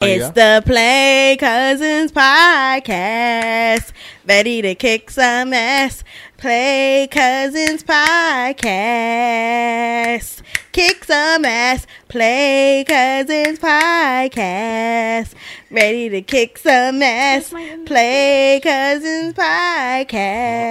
Oh, it's the Play Cousins podcast. Ready to kick some ass. Play Cousins podcast. Kick some ass. Play Cousins podcast. Ready to kick some ass. Play Cousins podcast.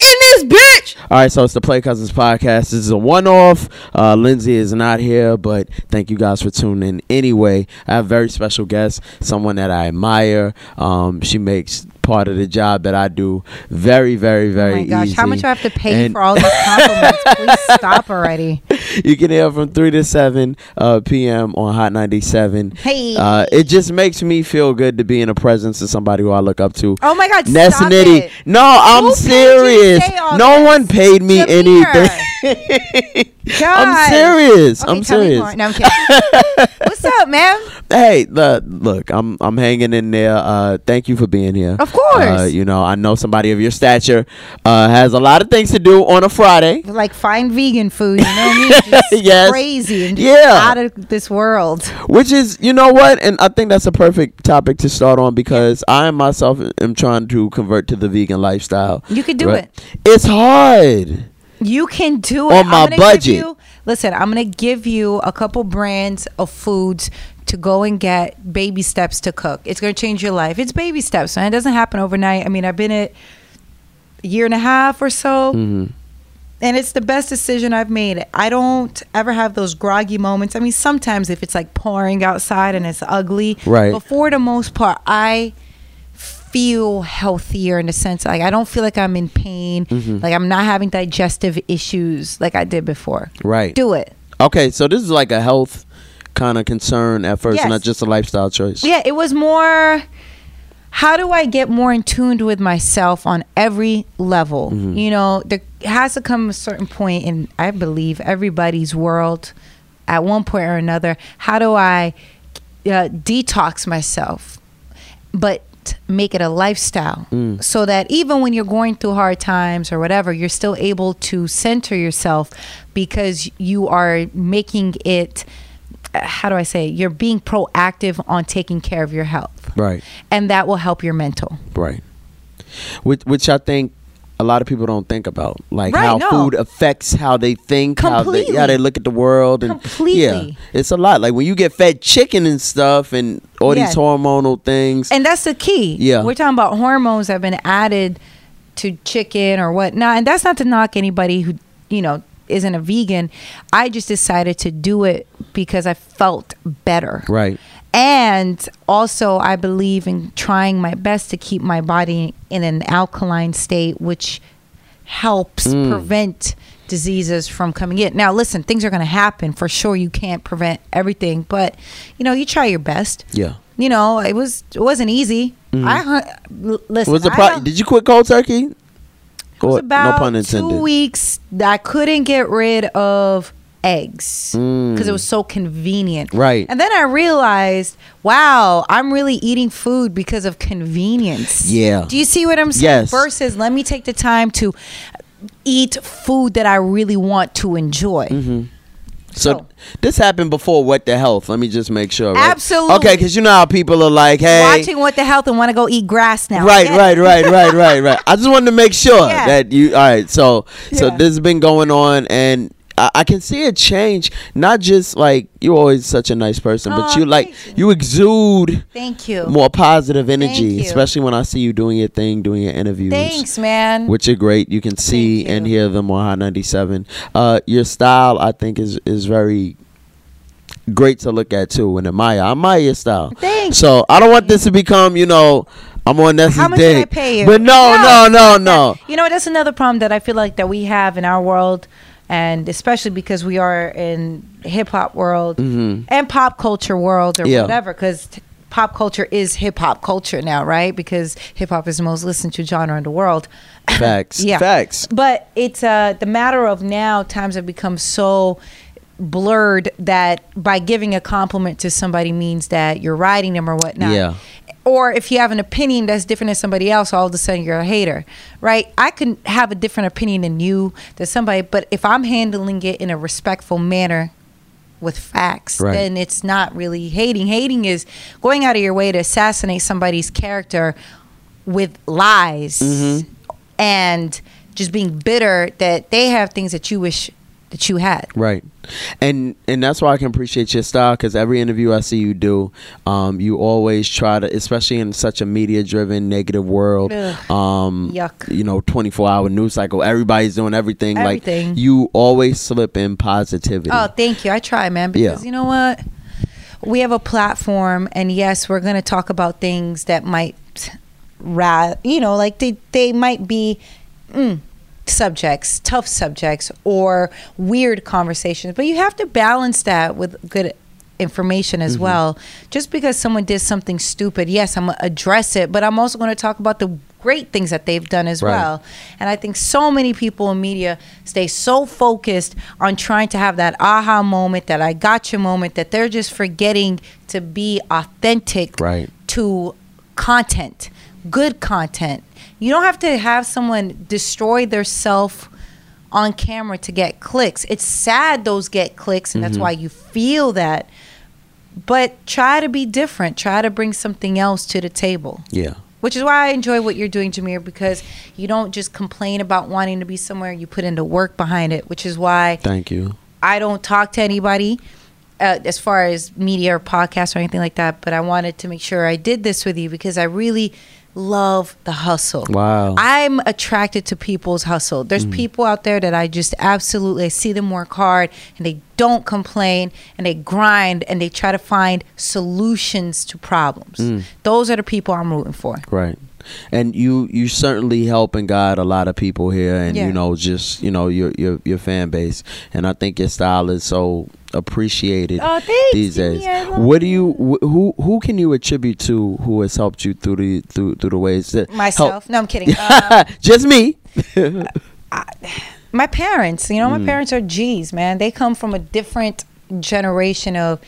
In this bitch. All right, so it's the Play Cousins podcast. This is a one-off. Uh, Lindsay is not here, but thank you guys for tuning in. Anyway, I have a very special guest, someone that I admire. Um, she makes part of the job that I do very, very, very Oh my gosh, easy. how much do I have to pay And- for all these compliments? Please stop already. you can hear from 3 to 7 uh, p.m. on Hot 97. Hey. Uh, it just makes me feel good to be in the presence of somebody who I look up to. oh my God, Ness stop Nitty. it. No, I'm Who paid you to serious. No this? one paid me anything. God. I'm serious. Okay, I'm serious. No, I'm kidding. What's up, man? Hey, look, look, I'm I'm hanging in there. Uh, thank you for being here. Of course. Uh, you know, I know somebody of your stature uh, has a lot of things to do on a Friday. Like find vegan food, you know what I mean? Just Yes. crazy and just Yeah. out of this world. Which is, you know what, and I think that's a perfect topic to start on because I myself am trying to convert to the vegan lifestyle. You could do Right? it. It's hard. You can do it. On my budget. You, listen, I'm gonna give you a couple brands of foods to go and get baby steps to cook. It's gonna change your life. It's baby steps, man. It doesn't happen overnight. I mean, I've been at a year and a half or so. hmm and it's the best decision I've made. I don't ever have those groggy moments. I mean, sometimes if it's like pouring outside and it's ugly, Right. But for the most part, I feel healthier in a sense like I don't feel like I'm in pain, Mhm. like I'm not having digestive issues like I did before. Right. Do it. Okay, so this is like a health kind of concern at first, Yes. not just a lifestyle choice. Yeah, it was more. How do I get more in tuned with myself on every level? Mhm. You know, there has to come a certain point in, I believe, everybody's world at one point or another. How do I uh, detox myself, but make it a lifestyle Mm. so that even when you're going through hard times or whatever, you're still able to center yourself because you are making it. uh, How do I say? You're being proactive on taking care of your health Right. and that will help your mental. Right. Which, which I think a lot of people don't think about, like Right, how no. food affects how they think, how they, Completely. how they look at the world, and Completely. yeah, it's a lot. Like when you get fed chicken and stuff, and all Yeah. these hormonal things. And that's the key. Yeah. We're talking about hormones that have been added to chicken or whatnot. And that's not to knock anybody who, you know, isn't a vegan. I just decided to do it because I felt better. right. And also, I believe in trying my best to keep my body in an alkaline state, which helps Mm. prevent diseases from coming in. Now, listen, things are going to happen for sure. You can't prevent everything, but you know, you try your best. Yeah. You know, it was it wasn't easy. Mhm. I listen. Was the pro- Did you quit cold turkey? it was Or- about no pun intended. two weeks that I couldn't get rid of eggs Mm. because it was so convenient. Right. And then I realized, wow, I'm really eating food because of convenience. Yeah. Do you see what I'm saying? Yes. Versus, let me take the time to eat food that I really want to enjoy. Mm-hmm. So, So- this happened before what the health. Let me just make sure. Right? Absolutely. Okay, because you know how people are like, hey, Watching what the health and want to go eat grass now. Right, right, right, right, right, right. I just wanted to make sure Yeah. that you. All right, so so this has been going on, and I, I can see a change. Not just like you're always such a nice person, but Oh, you like you. you exude Thank you. more positive energy, especially when I see you doing your thing, doing your interviews. Thanks, man. Which are great. You can see Thank and hear them on Hot 97. Uh, your style, I think, is is very great to look at too and admire. I admire your style. Thank So I don't want this to become, you know, I'm on Ness's How much dick. I pay you? But no, no, no, no, no. You know, that's another problem that I feel like that we have in our world, and especially because we are in hip hop world Mhm. and pop culture world or Yeah. whatever. Because pop culture is hip hop culture now, right? Because hip hop is the most listened to genre in the world. Facts. Yeah. Facts. But it's uh, the matter of now times have become so blurred that by giving a compliment to somebody means that you're riding them or whatnot. Yeah. Or if you have an opinion that's different than somebody else, all of a sudden you're a hater, right? I can have a different opinion than you, than somebody, but if I'm handling it in a respectful manner, with facts, Right. then it's not really hating. Hating is going out of your way to assassinate somebody's character with lies Mhm. and just being bitter that they have things that you wish that you had. Right, and and that's why I can appreciate your style because every interview I see you do, um, you always try to, especially in such a media-driven, negative world, Ugh. um, Yuck. you know, twenty-four-hour news cycle. Everybody's doing everything. Everything. Like you always slip in positivity. Oh, thank you. I try, man, because Yeah. you know what? We have a platform, and yes, we're going to talk about things that might, ra- you know, like they they might be mm, subjects, tough subjects, or weird conversations. But you have to balance that with good information as mm-hmm. well. Just because someone did something stupid, yes, I'm gonna address it, but I'm also going to talk about the great things that they've done as Right. well. And I think so many people in media stay so focused on trying to have that aha moment, that I got you moment, that they're just forgetting to be authentic Right. to content, good content. You don't have to have someone destroy their self on camera to get clicks. It's sad those get clicks, and that's Mm-hmm. why you feel that. But try to be different. Try to bring something else to the table. yeah, Which is why I enjoy what you're doing, Jameer, because you don't just complain about wanting to be somewhere. You put in the work behind it, which is why thank you. I don't talk to anybody uh, as far as media or podcasts or anything like that. But I wanted to make sure I did this with you because I really love the hustle. Wow. I'm attracted to people's hustle. There's mm-hmm. people out there that I just absolutely I see them work hard and they don't complain and they grind and they try to find solutions to problems. Mm. Those are the people I'm rooting for. Right. And you you certainly help and guide a lot of people here and Yeah. you know just you know your your your fan base and I think your style is so appreciated Oh, thanks, these days. What do you wh- who who can you attribute to who has helped you through the through through the ways that help- Myself. No, I'm kidding. Um, just me. my parents, you know, my Mm. parents are G's, man. They come from a different generation of,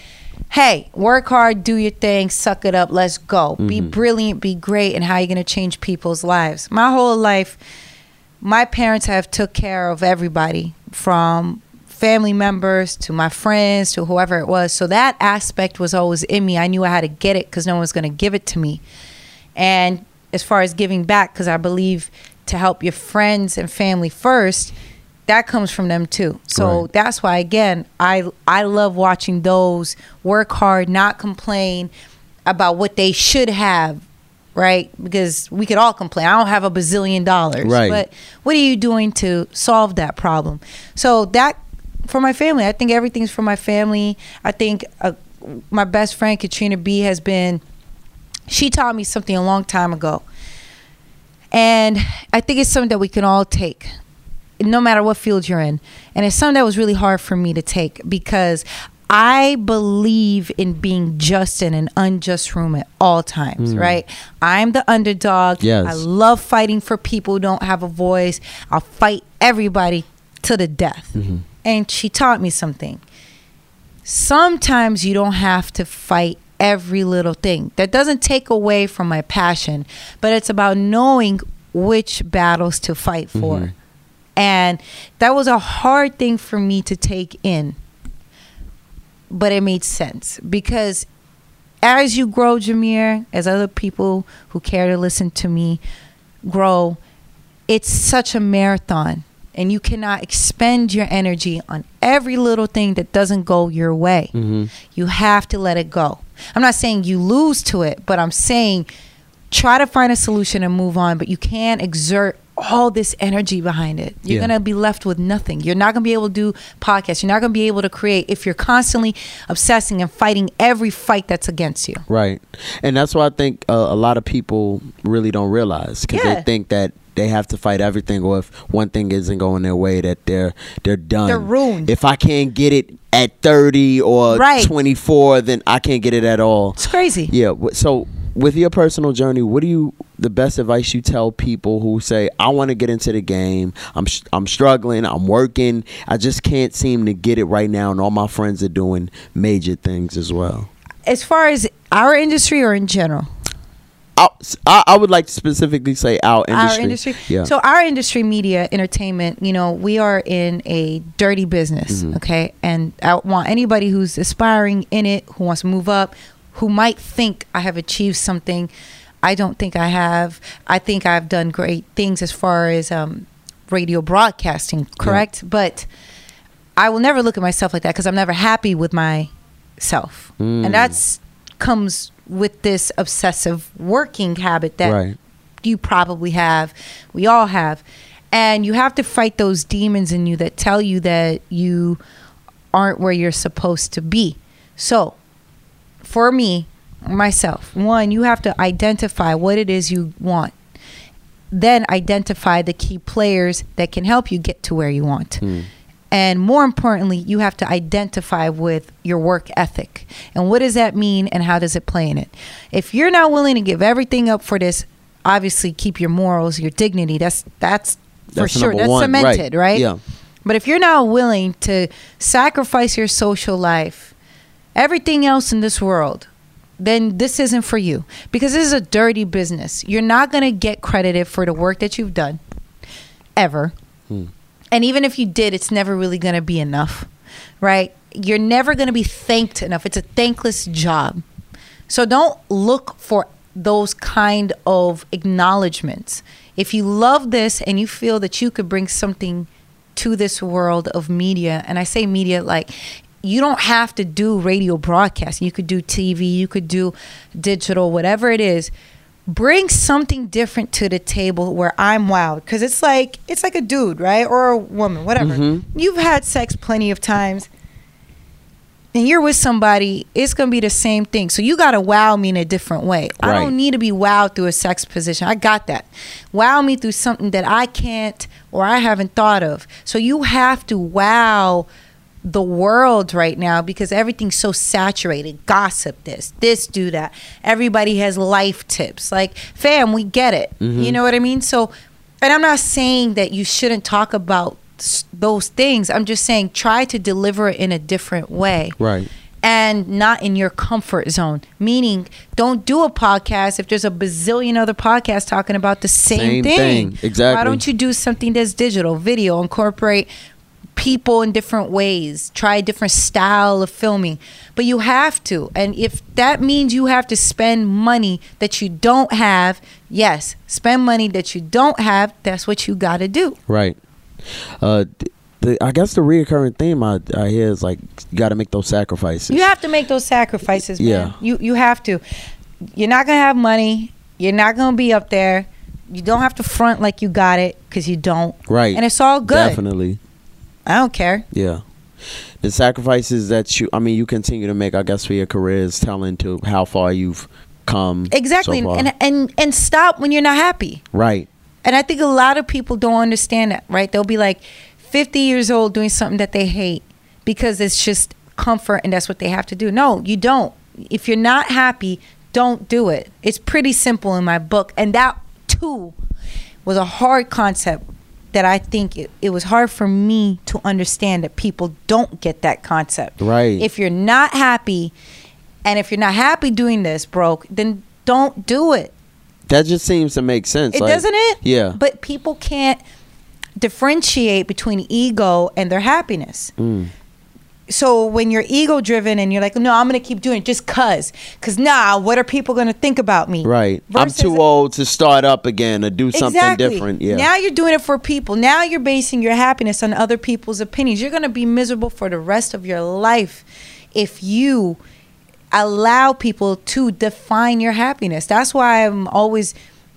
hey, work hard, do your thing, suck it up, let's go. Be Mm-hmm. brilliant, be great, and how you gonna change people's lives. My whole life, my parents have took care of everybody from family members to my friends to whoever it was. So that aspect was always in me. I knew I had to get it because no one was gonna give it to me. And as far as giving back, because I believe to help your friends and family first, that comes from them too. So Right. that's why again, I I love watching those work hard, not complain about what they should have, right? Because we could all complain. I don't have a bazillion dollars, Right. But what are you doing to solve that problem? So that for my family, I think everything's for my family. I think uh, my best friend Katrina B has been she taught me something a long time ago. And I think it's something that we can all take, no matter what field you're in. And it's something that was really hard for me to take because I believe in being just in an unjust room at all times, right? I'm the underdog. Yes. I love fighting for people who don't have a voice. I'll fight everybody to the death. And she taught me something sometimes you don't have to fight every little thing. That doesn't take away from my passion, but it's about knowing which battles to fight mm-hmm. for. And that was a hard thing for me to take in. But it made sense because as you grow, Jameer, as other people who care to listen to me grow, it's such a marathon and you cannot expend your energy on every little thing that doesn't go your way. Mm-hmm. You have to let it go. I'm not saying you lose to it, but I'm saying try to find a solution and move on, but you can't exert all this energy behind it. You're Yeah. going to be left with nothing. You're not going to be able to do podcasts. You're not going to be able to create if you're constantly obsessing and fighting every fight that's against you. Right, and that's why I think uh, a lot of people really don't realize because Yeah. they think that they have to fight everything, or if one thing isn't going their way, that they're they're done. They're ruined. If I can't get it at thirty or Right. twenty four, then I can't get it at all. It's crazy. Yeah. So with your personal journey, what do you the best advice you tell people who say, "I want to get into the game. I'm I'm struggling. I'm working. I just can't seem to get it right now, and all my friends are doing major things as well." As far as our industry or in general? I, I would like to specifically say our industry. Our industry. Yeah. So our industry, media, entertainment, you know, we are in a dirty business, Mhm. okay? And I want anybody who's aspiring in it, who wants to move up, who might think I have achieved something. I don't think I have. I think I've done great things as far as um, radio broadcasting, correct? But I will never look at myself like that because I'm never happy with myself, Mm. and that's comes with this obsessive working habit that right. you probably have. We all have. And you have to fight those demons in you that tell you that you aren't where you're supposed to be. So, for me, myself, one, you have to identify what it is you want. Then identify the key players that can help you get to where you want. Mm. And more importantly, you have to identify with your work ethic. And what does that mean and how does it play in it? If you're not willing to give everything up for this, obviously keep your morals, your dignity. That's that's for That's sure. That's one, cemented, right? Yeah. But if you're not willing to sacrifice your social life, everything else in this world, then this isn't for you because this is a dirty business. You're not going to get credited for the work that you've done ever. Hmm. And even if you did, it's never really going to be enough, right? You're never going to be thanked enough. It's a thankless job. So don't look for those kind of acknowledgments. If you love this and you feel that you could bring something to this world of media, and I say media like you don't have to do radio broadcasting. You could do TV, you could do digital, whatever it is. Bring something different to the table where I'm wowed because it's like it's like a dude, right, or a woman, whatever. Mhm. You've had sex plenty of times and you're with somebody, it's gonna be the same thing. So you gotta wow me in a different way. I don't need to be wowed through a sex position. I got that. Wow me through something that I can't or I haven't thought of. So you have to wow the world right now because everything's so saturated. Gossip this, this do that. Everybody has life tips. Like, fam, we get it. Mhm. You know what I mean? So and I'm not saying that you shouldn't talk about s- those things. I'm just saying try to deliver it in a different way Right. and not in your comfort zone. Meaning, don't do a podcast if there's a bazillion other podcasts talking about the same, Same thing. thing. Exactly. Why don't you do something that's digital, video, incorporate people in different ways, try a different style of filming. But you have to. And if that means you have to spend money that you don't have, yes, spend money that you don't have. That's what you got to do. Right. Uh, the, I guess the reoccurring theme I, I hear is like you got to make those sacrifices. You have to make those sacrifices, man. Yeah. You you have to. You're not gonna have money. You're not gonna be up there. You don't have to front like you got it because you don't. Right. And it's all good. Definitely. I don't care. Yeah. The sacrifices that you, I mean, you continue to make, I guess, for your career is telling to how far you've come. Exactly. So and and and stop when you're not happy. right. And I think a lot of people don't understand that, right? They'll be like 50 years old doing something that they hate because it's just comfort and that's what they have to do. No, you don't. If you're not happy, don't do it. It's pretty simple in my book. And that too was a hard concept that I think it, it was hard for me to understand that people don't get that concept. Right. If you're not happy and if you're not happy doing this, broke, then don't do it. That just seems to make sense. It like- doesn't it? Yeah. But people can't differentiate between ego and their happiness. Mm. So when you're ego driven and you're like, no, I'm gonna keep doing it just cause, cause nah, what are people gonna think about me? Right. I'm too old to start up again or do something Exactly. different. Yeah. Now you're doing it for people. Now you're basing your happiness on other people's opinions. You're gonna be miserable for the rest of your life if you allow people to define your happiness. That's why I'm always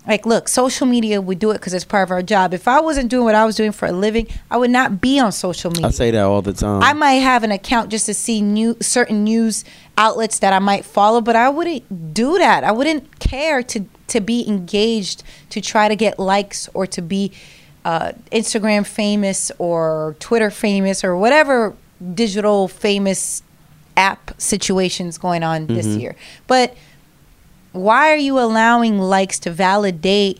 like, look, social media, we do it because it's part of our job. If I wasn't doing what I was doing for a living, I would not be on social media. I say that all the time. I might have an account just to see new certain news outlets that I might follow, but I wouldn't do that. I wouldn't care to to be engaged to try to get likes or to be uh, Instagram famous or Twitter famous or whatever digital famous app situations going on this year. But why are you allowing likes to validate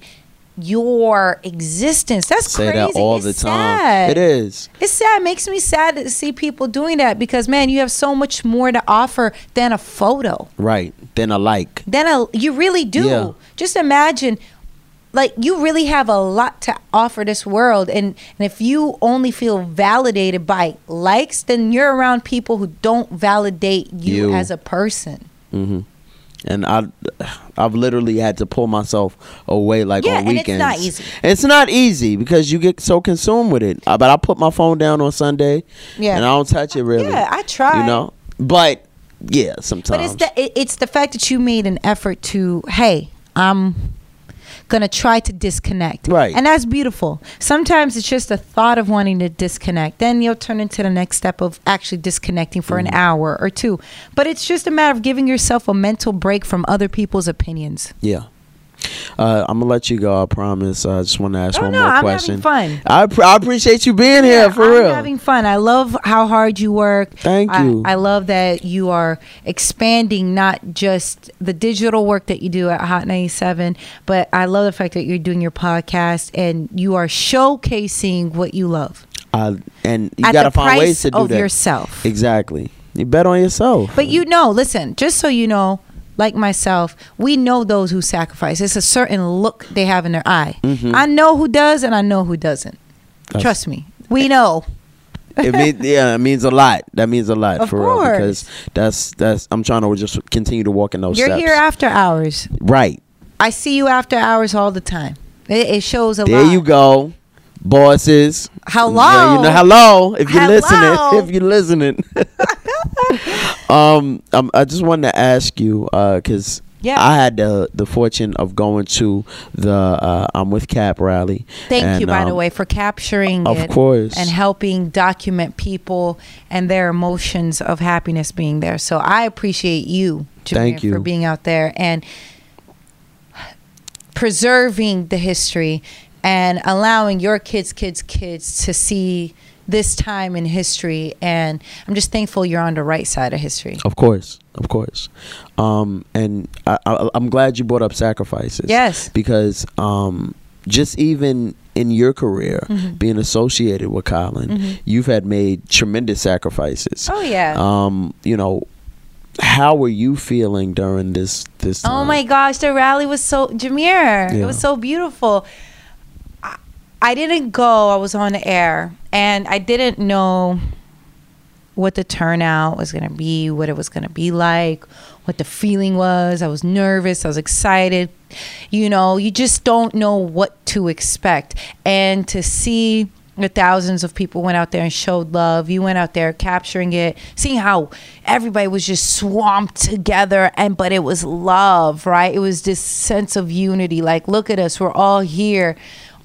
your existence. That's Say crazy. that all It's the time. sad. It is. It's sad. It makes me sad to see people doing that because man, you have so much more to offer than a photo. Right. Than a like. Then a you really do. Yeah. Just imagine like you really have a lot to offer this world and, and if you only feel validated by likes then you're around people who don't validate you, You. as a person mm-hmm. And I, I've literally had to pull myself away like Yeah, on and it's not easy. It's not easy because you get so consumed with it. Uh, But I put my phone down on Sunday. Yeah. And I don't touch it really. Yeah, I try. You know. But yeah, sometimes. But it's the it's the fact that you made an effort to hey, I'm gonna try to disconnect. Right. And that's beautiful. Sometimes it's just a thought of wanting to disconnect. Then you'll turn into the next step of actually disconnecting for Mm-hmm. an hour or two. But it's just a matter of giving yourself a mental break from other people's opinions. Yeah. Uh, I'm gonna let you go. I promise. I just want to ask Oh, one no, more I'm question. fun. I, pr- I appreciate you being here for I'm real. having fun. I love how hard you work. Thank I- you. I, love that you are expanding not just the digital work that you do at Hot 97, but I love the fact that you're doing your podcast and you are showcasing what you love I, and you gotta find price ways to do of that. yourself. Exactly. You bet on yourself. But you know, listen, just so you know, like myself, we know those who sacrifice. It's a certain look they have in their eye. Mhm. I know who does and I know who doesn't. That's- Trust me. We know. it means yeah, it means a lot. That means a lot Of for real because that's that's I'm trying to just continue to walk in those You're steps. here after hours. right. I see you after hours all the time. It, it shows a There lot. you go. Bosses. Hello. Yeah, you know, hello. If you're Hello. listening, if you're listening. um, um, I just wanted to ask you because Yeah. I had the the fortune of going to the uh, I'm with Kap rally. Thank you, and, by the um, way, for capturing of it course. and helping document people and their emotions of happiness being there. So I appreciate you, Thank you. for being out there and preserving the history and allowing your kids, kids, kids to see this time in history. And I'm just thankful you're on the right side of history. Of course, of course, um, and I, I, I'm glad you brought up sacrifices. Yes. because um, just even in your career, Mhm. being associated with Colin, Mhm. you've had made tremendous sacrifices. Oh, yeah. Um, you know, how were you feeling during this this? Time? Oh my gosh, the rally was so Jameer. It was so beautiful. I, didn't go. I was on air, and I didn't know what the turnout was going to be, what it was going to be like, what the feeling was. I was nervous. I was excited. You know, you just don't know what to expect, and to see the thousands of people went out there and showed love. You went out there capturing it, seeing how everybody was just swamped together and but it was love, right? It was this sense of unity. Like, look at us, we're all here.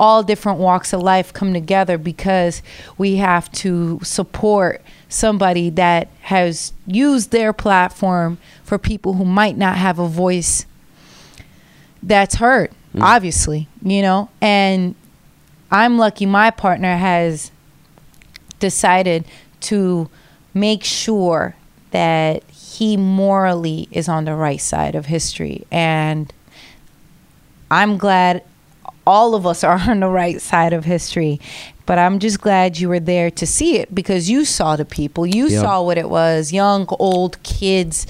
All different walks of life come together because we have to support somebody that has used their platform for people who might not have a voice that's heard, mm. obviously, you know? And I'm lucky my partner has decided to make sure that he morally is on the right side of history. And I'm glad all of us are on the right side of history. But I'm just glad you were there to see it because you saw the people. You Yep. saw what it was young, old, kids,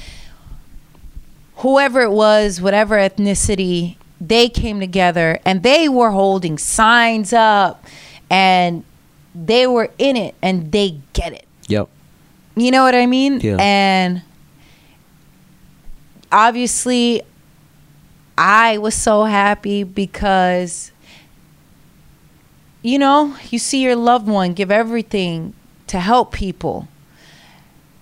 whoever it was, whatever ethnicity, they came together and they were holding signs up and they were in it and they get it. Yep. You know what I mean? Yeah. And obviously, I was so happy because, you know, you see your loved one give everything to help people.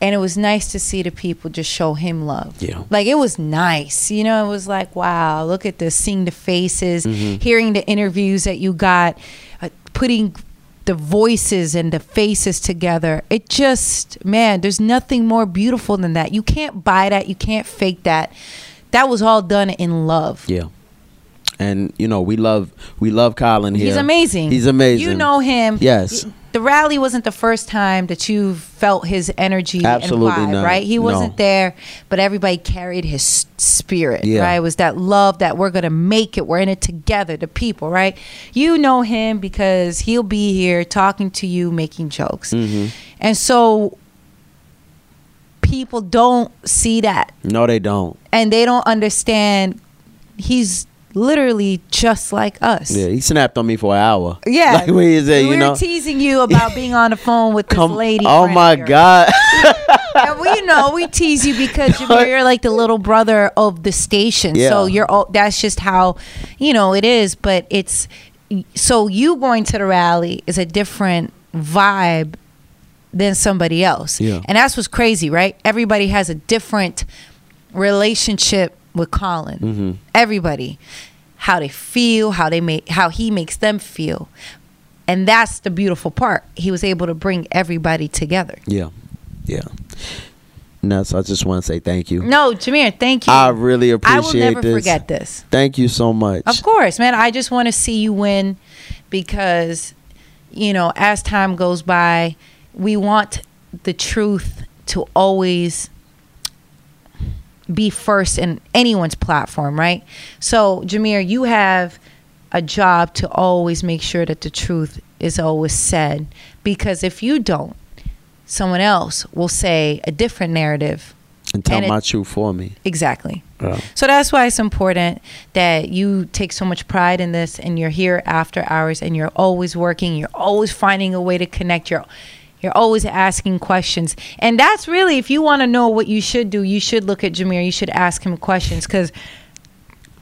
And it was nice to see the people just show him love. Yeah. Like it was nice. You know, it was like, wow, look at this, seeing the faces, Mhm. hearing the interviews that you got, uh, putting the voices and the faces together. It just, man, there's nothing more beautiful than that. You can't buy that. You can't fake that. That was all done in love. Yeah. And you know we love we love Colin here. He's amazing. He's amazing. You know him. Yes. The rally wasn't the first time that you felt his energy Absolutely and vibe, right? He wasn't there, but everybody carried his spirit, Yeah. right? It was that love that we're gonna make it. We're in it together, the people, right? You know him because he'll be here talking to you, making jokes, Mhm. and so people don't see that No, they don't. and they don't understand he's literally just like us. Yeah, he snapped on me for an hour. Yeah. like when he said, we you know, were teasing you about being on the phone with this come. lady. oh my yours. god. And we, you know, we tease you because you're, you're like the little brother of the station. So you're all, that's just how, you know, it is. But it's so you going to the rally is a different vibe than somebody else. Yeah. And that's what's crazy, right? Everybody has a different relationship with Colin. Mhm. Everybody, how they feel, how they make, how he makes them feel, and that's the beautiful part. He was able to bring everybody together. Yeah, yeah. Nuts. I just want to say thank you. No, Jameer, thank you. I really appreciate this. I will never this. forget this. Thank you so much. Of course, man. I just want to see you win because, you know, as time goes by, we want the truth to always be first in anyone's platform, right? So, Jameer, you have a job to always make sure that the truth is always said because if you don't, someone else will say a different narrative. and tell and it- my truth for me. Exactly. Yeah. So that's why it's important that you take so much pride in this and you're here after hours and you're always working, you're always finding a way to connect. You're you're always asking questions. And that's really if you want to know what you should do, you should look at Jameer. You should ask him questions cuz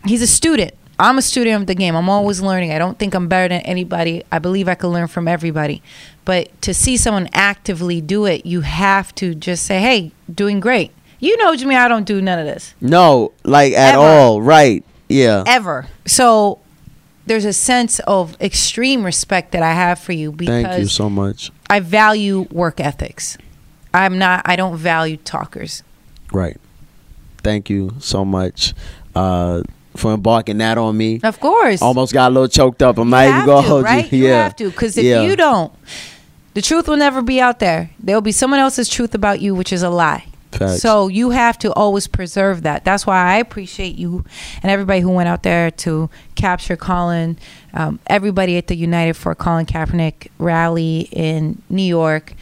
he's a student. I'm a student of the game. I'm always learning. I don't think I'm better than anybody. I believe I can learn from everybody. But to see someone actively do it, you have to just say, "Hey, doing great." You know, Jameer, I don't do none of this No, like at Ever. all. Right. Yeah. ever. So there's a sense of extreme respect that I have for you because Thank you so much. I value work ethics. I'm not I don't value talkers. Right. Thank you so much uh, for embarking that on me. Of course. Almost got a little choked up. I'm you not even have gonna hold right? you. You Yeah. have to cuz if Yeah. you don't the truth will never be out there. There'll be someone else's truth about you which is a lie. Facts. So you have to always preserve that. That's why I appreciate you and everybody who went out there to capture Colin. Um, everybody at the United for Colin Kaepernick rally in New York,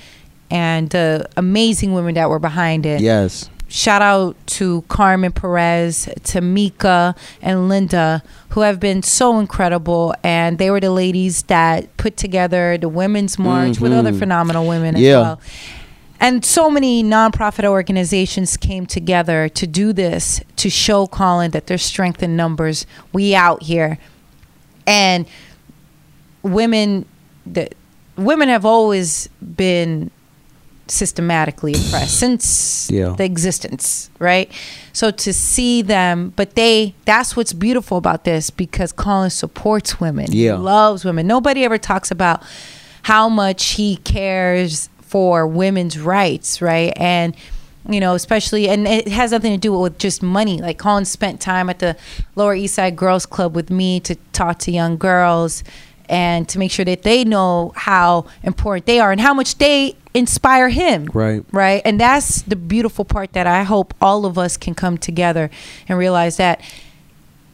and the amazing women that were behind it. Yes. Shout out to Carmen Perez, to Mika and Linda, who have been so incredible. And they were the ladies that put together the Women's March with Mhm. other phenomenal women as well. And so many nonprofit organizations came together to do this to show Colin that there's strength in numbers. We out here. And women the women have always been systematically oppressed since Yeah. the existence, right? So to see them, but they that's what's beautiful about this because Colin supports women. He Yeah. loves women. Nobody ever talks about how much he cares for women's rights, right? And you know, especially, and it has nothing to do with just money. Like Colin spent time at the Lower East Side Girls Club with me to talk to young girls and to make sure that they know how important they are and how much they inspire him. Right. Right. And that's the beautiful part that I hope all of us can come together and realize that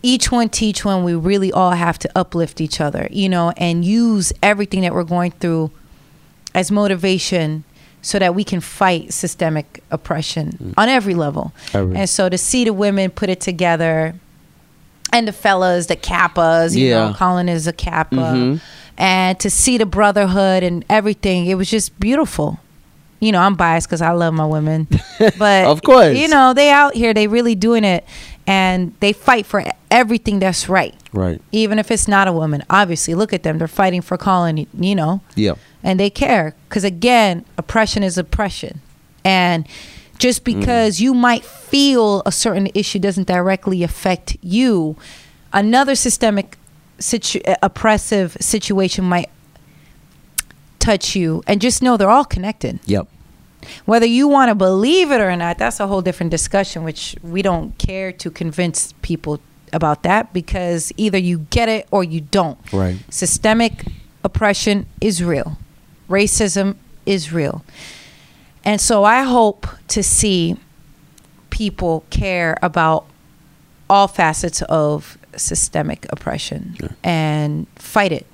each one teach one we really all have to uplift each other you know and use everything that we're going through as motivation so that we can fight systemic oppression on every level Every- and so to see the women put it together and the fellas the kappas you Yeah. know colin is a kappa Mhm. and to see the brotherhood and everything it was just beautiful you know i'm biased because i love my women but Of course. you know they out here they really doing it and they fight for everything that's right. Right. even if it's not a woman. Obviously look at them. They're fighting for colin you know? Yeah. and they care. Because again oppression is oppression. And just because you might feel a certain issue doesn't directly affect you. Another systemic situ- uh, oppressive situation might touch you. And just know they're all connected. Yep. Whether you want to believe it or not that's a whole different discussion which we don't care to convince people about that because either you get it or you don't Right. systemic oppression is real Racism is real. And so I hope to see people care about all facets of systemic oppression Yeah. and fight it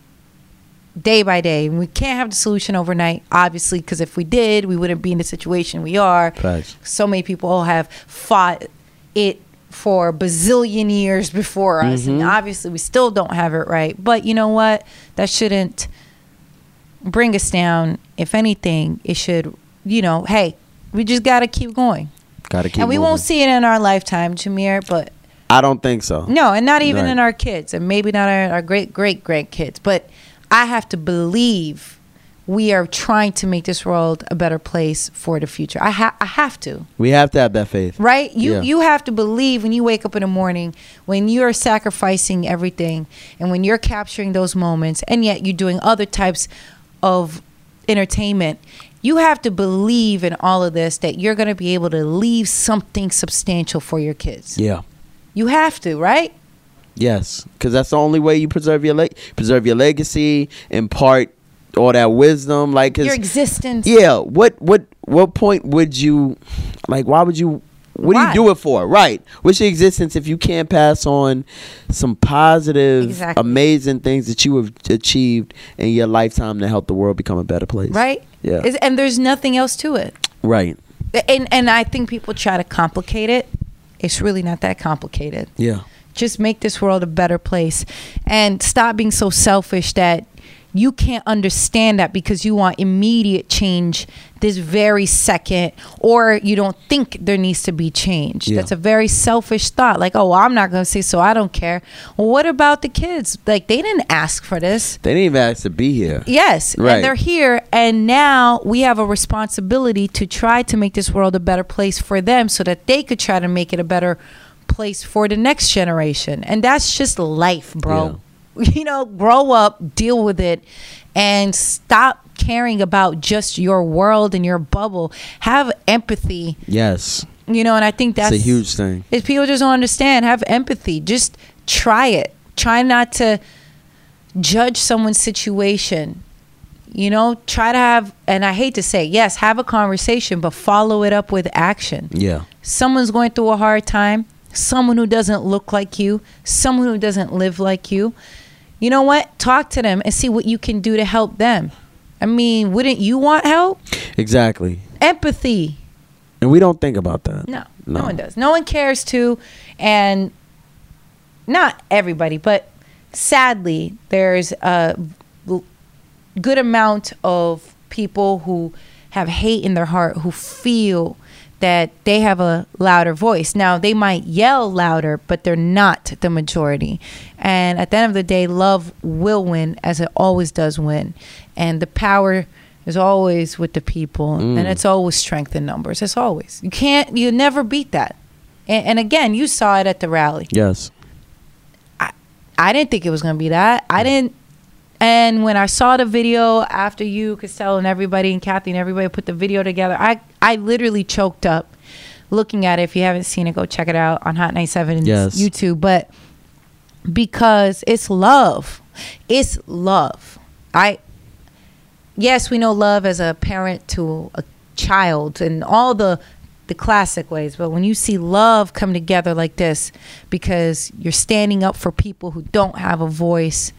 day by day. And We can't have the solution overnight, obviously, because if we did, we wouldn't be in the situation we are. Facts. So many people have fought it for a bazillion years before us, and Mhm. obviously, we still don't have it right. But you know what? That shouldn't bring us down. If anything, it should, you know, hey, we just got to keep going. Got to keep. and we moving. won't see it in our lifetime, Jameer, but I don't think so. no, and not even Right. in our kids, and maybe not our, our great great grandkids. But I have to believe we are trying to make this world a better place for the future. I ha- I have to, We have to have that faith. right? You Yeah. you have to believe when you wake up in the morning, when you're sacrificing everything, and when you're capturing those moments, and yet you're doing other types of entertainment. You have to believe in all of this that you're going to be able to leave something substantial for your kids. Yeah. You have to, right? Yes, because that's the only way you preserve your leg, preserve your legacy, impart all that wisdom. like Your existence. yeah. What what what point would you like? Why would you? What Why? do you do it for? Right. What's your existence if you can't pass on some positive, Exactly. amazing things that you have achieved in your lifetime to help the world become a better place? right? Yeah. Is- and there's nothing else to it. Right. And and I think people try to complicate it. It's really not that complicated. Yeah. Just make this world a better place and stop being so selfish that you can't understand that because you want immediate change this very second or you don't think there needs to be change. Yeah. That's a very selfish thought. Like, oh, well, I'm not going to say so I don't care. Well, what about the kids? Like they didn't ask for this. They didn't even ask to be here. Yes, Right. and they're here, and now we have a responsibility to try to make this world a better place for them, so that they could try to make it a better place for the next generation. And that's just life, bro. You know, grow up, deal with it, and stop caring about just your world and your bubble. Have empathy, Yes. you know. And I think that's It's a huge thing. is people just don't understand. Have empathy. Just try it. Try not to judge someone's situation. You know, try to have, and I hate to say, yes, have a conversation, but follow it up with action. Yeah. Someone's going through a hard time, someone who doesn't look like you, someone who doesn't live like you. You know what? Talk to them and see what you can do to help them. I mean, wouldn't you want help? Exactly. Empathy. And we don't think about that. No, no, No. one does. No one cares to, and not everybody, but sadly, there's a good amount of people who have hate in their heart who feel that they have a louder voice. Now, they might yell louder, but they're not the majority. And at the end of the day, love will win as it always does win. And the power is always with the people, Mm. and it's always strength in numbers. It's always. You can't, you never beat that. And, and again, you saw it at the rally. Yes. I didn't think it was going to be that. I didn't. And when I saw the video after you, Costello, and everybody, and Kathy, and everybody put the video together, I I literally choked up looking at it. If you haven't seen it, go check it out on Hot 97 Yes. YouTube. But because it's love, it's love. I yes, we know love as a parent to a child and all the the classic ways, but when you see love come together like this because you're standing up for people who don't have a voice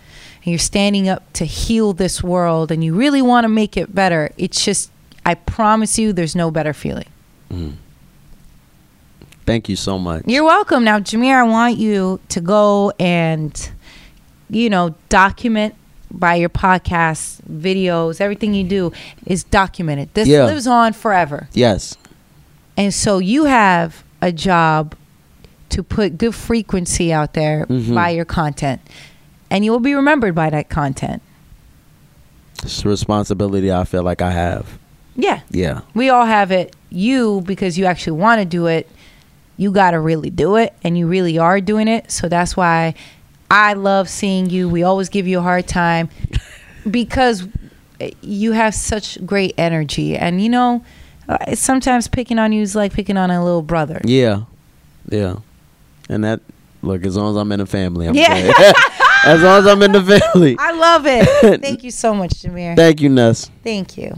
and you're standing up to heal this world and you really want to make it better, it's just I promise you there's no better feeling. Thank you so much. You're welcome. Now, Jameer, I want you to go and, you know, document by your podcasts, videos, everything you do is documented. This Yeah. lives on forever. yes. And so you have a job to put good frequency out there Mhm. by your content. And you will be remembered by that content. It's a responsibility I feel like I have. Yeah. Yeah. We all have it. You, because you actually want to do it, you got to really do it. And you really are doing it. So that's why I love seeing you. We always give you a hard time because eh, you have such great energy. And, you know, sometimes picking on you is like picking on a little brother. Yeah. Yeah. And that look, as long as I'm in a family, I'm Yeah. as long as I'm in the family. I love it. Thank you so much, Jameer. Thank you, Ness. Thank you.